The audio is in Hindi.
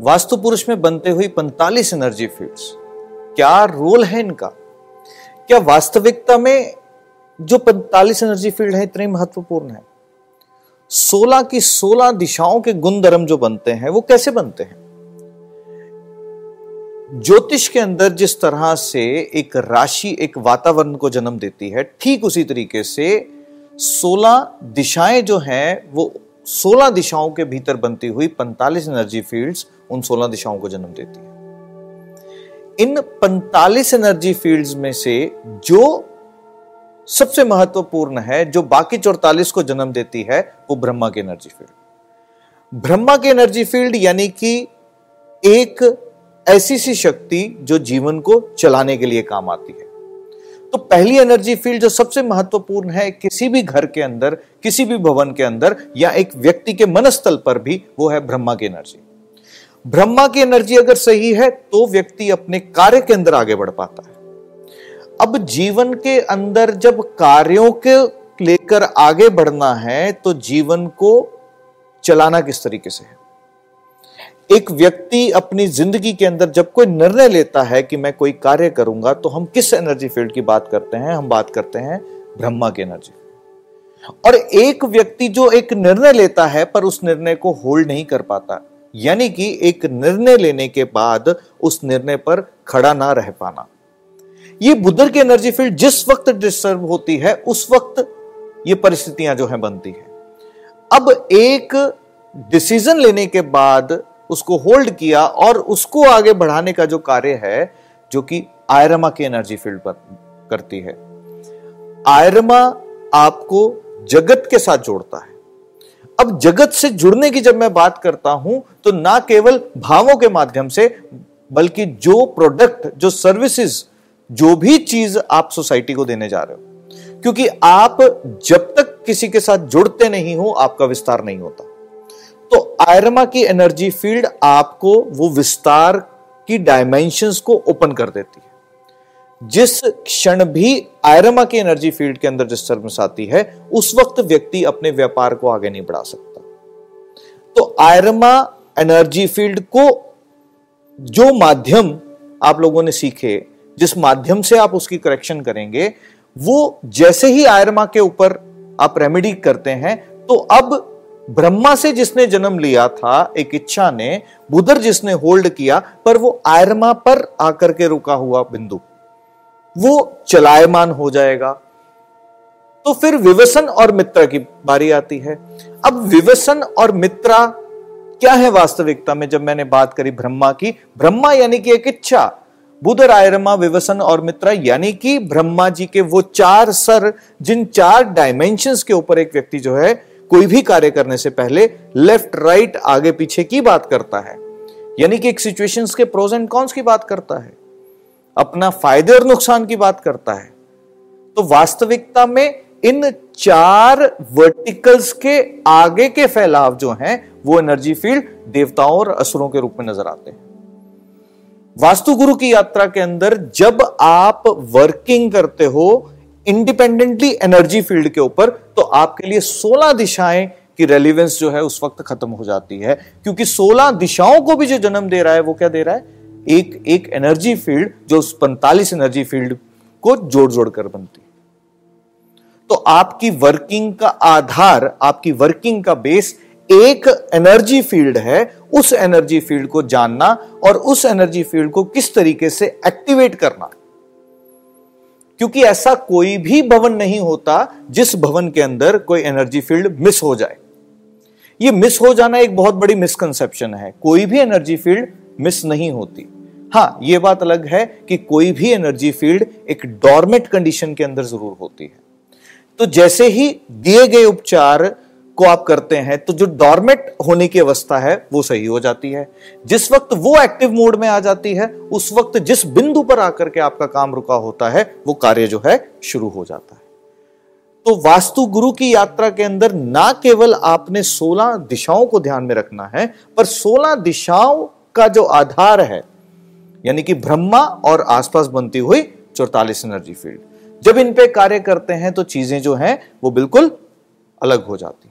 वास्तु पुरुष में बनते हुई 45 एनर्जी फील्ड्स क्या रोल है इनका? क्या वास्तविकता में जो 45 एनर्जी फ़ील्ड है, इतने महत्वपूर्ण है? 16 की 16 दिशाओं के गुण धर्म जो बनते हैं, वो कैसे बनते हैं? ज्योतिष के अंदर जिस तरह से एक राशि, एक वातावरण को जन्म देती है, ठीक उसी तरीके से 16 दिशाएँ जो हैं, वो 16 दिशाओं के भीतर बनती हुई 45 एनर्जी फील्ड्स उन 16 दिशाओं को जन्म देती है। इन 45 एनर्जी फील्ड्स में से जो सबसे महत्वपूर्ण है, जो बाकी 44 को जन्म देती है, वो ब्रह्मा की एनर्जी फ़ील्ड ब्रह्मा की एनर्जी फ़ील्ड यानी कि एक ऐसी सी शक्ति जो जीवन को चलाने के लिए काम आती है। तो पहली एनर्जी फ़ील्ड जो सबसे महत्वपूर्ण है किसी भी घर के अंदर, किसी भी भवन के अंदर या एक व्यक्ति के मनस्थल पर भी, वो है ब्रह्मा की एनर्जी ब्रह्मा की एनर्जी अगर सही है तो व्यक्ति अपने कार्य के अंदर आगे बढ़ पाता है. अब जीवन के अंदर जब कार्यों के लेकर आगे बढ़ना है तो जीवन को चलाना किस तरीके से है? एक व्यक्ति अपनी ज़िंदगी के अंदर जब कोई निर्णय लेता है कि मैं कोई कार्य करूँगा तो हम किस एनर्जी फ़ील्ड की बात करते हैं? हम बात करते हैं ब्रह्मा की एनर्जी और एक व्यक्ति जो एक निर्णय लेता है, पर उस निर्णय को होल्ड नहीं कर पाता, यानी कि एक निर्णय लेने के बाद उस निर्णय पर खड़ा ना रह पाना. ये बुद्धर की एनर्जी फ़ील्ड जिस वक्त डिस्टर्ब होती है, उस वक्त ये परिस्थितियाँ जो है बनती है. अब एक डिसीज़न लेने के बाद उसको होल्ड किया और उसको आगे बढ़ाने का जो कार्य है, जो कि आयरमा की एनर्जी फ़ील्ड पर करती है। आयरमा आपको जगत के साथ जोड़ता है। अब जगत से जुड़ने की जब मैं बात करता हूँ तो ना केवल भावों के माध्यम से, बल्कि जो प्रोडक्ट जो सर्विसेज़ जो भी चीज़ आप सोसाइटी को देने जा रहे हो। क्योंकि आप जब तक किसी के साथ जुड़ते नहीं हो, आपका विस्तार नहीं होता। तो आयरमा की एनर्जी फ़ील्ड आपको वो विस्तार की डायमेंशंस को ओपन कर देती है। जिस क्षण भी आयरमा की एनर्जी फ़ील्ड के अंदर डिस्टर्बेंस आती है, उस वक्त व्यक्ति अपने व्यापार को आगे नहीं बढ़ा सकता। तो आयरमा एनर्जी फ़ील्ड को जो माध्यम आप लोगों ने सीखे, जिस माध्यम से आप उसकी करेक्शन करेंगे, वो जैसे ही आयरमा के ऊपर आप रेमेडी करते हैं तो अब ब्रह्मा से जिसने जन्म लिया था, एक इच्छा ने बुधर जिसने होल्ड किया, पर वो आयरमा पर आकर के रुका हुआ बिंदु। वो चलायमान हो जाएगा। तो फिर विवसन और मित्र की बारी आती है। अब विवसन और मित्रा क्या है वास्तविकता में? जब मैंने बात करी ब्रह्मा की, ब्रह्मा यानी कि एक इच्छा बुध रायरमा विवसन और मित्रा यानी कि ब्रह्मा जी के वो चार सर, जिन चार डायमेंशंस के ऊपर एक व्यक्ति जो है कोई भी कार्य करने से पहले लेफ़्ट, राइट, आगे, पीछे की बात करता है। यानी कि एक सिचुएशंस के प्रोज एंड कॉन्स की बात करता है। अपना फ़ायदे और नुकसान की बात करता है। तो वास्तविकता में इन चार वर्टिकल्स के आगे के फैलाव जो हैं, वो एनर्जी फ़ील्ड देवताओं और असुरों के रूप में नज़र आते हैं। वास्तु गुरु की यात्रा के अंदर जब आप वर्किंग करते हो इंडिपेंडेंटली एनर्जी फ़ील्ड के ऊपर तो आपके लिए 16 दिशाएँ की रेलिवेंस जो है उस वक्त खत्म हो जाती है। क्योंकि 16 दिशाओं को भी जो जन्म दे रहा है, वो क्या दे रहा है? एक एक एनर्जी फ़ील्ड जो उस पैंतालीस एनर्जी फ़ील्ड को जोड़ जोड़ कर बनती है। तो आपकी वर्किंग का आधार, आपकी वर्किंग का बेस एक एनर्जी फ़ील्ड है, उस एनर्जी फ़ील्ड को जानना और उस एनर्जी फ़ील्ड को किस तरीके से एक्टिवेट करना। क्योंकि ऐसा कोई भी भवन नहीं होता जिस भवन के अंदर कोई एनर्जी फ़ील्ड मिस हो जाए। ये मिस हो जाना एक बहुत बड़ी मिसकंसेप्शन है। कोई भी एनर्जी फ़ील्ड मिस नहीं होती। हाँ यह बात अलग है कि कोई भी एनर्जी फ़ील्ड एक डॉर्मेट कंडीशन के अंदर ज़रूर होती है। तो जैसे ही दिए गए उपचार को आप करते हैं तो जो डॉर्मेट होने की अवस्था है, वो सही हो जाती है। जिस वक्त वो एक्टिव मोड में आ जाती है, उस वक्त जिस बिंदु पर आकर के आपका काम रुका होता है, वो कार्य जो है, शुरू हो जाता है। तो वास्तु गुरु की यात्रा के अंदर ना केवल आपने 16 दिशाओं को ध्यान में रखना है, पर 16 दिशाओं का जो आधार है, यानी कि ब्रह्मा और आसपास बनती हुई चौतालीस एनर्जी फ़ील्ड जब इन पे कार्य करते हैं तो चीज़ें जो हैं, वो बिल्कुल अलग हो जाती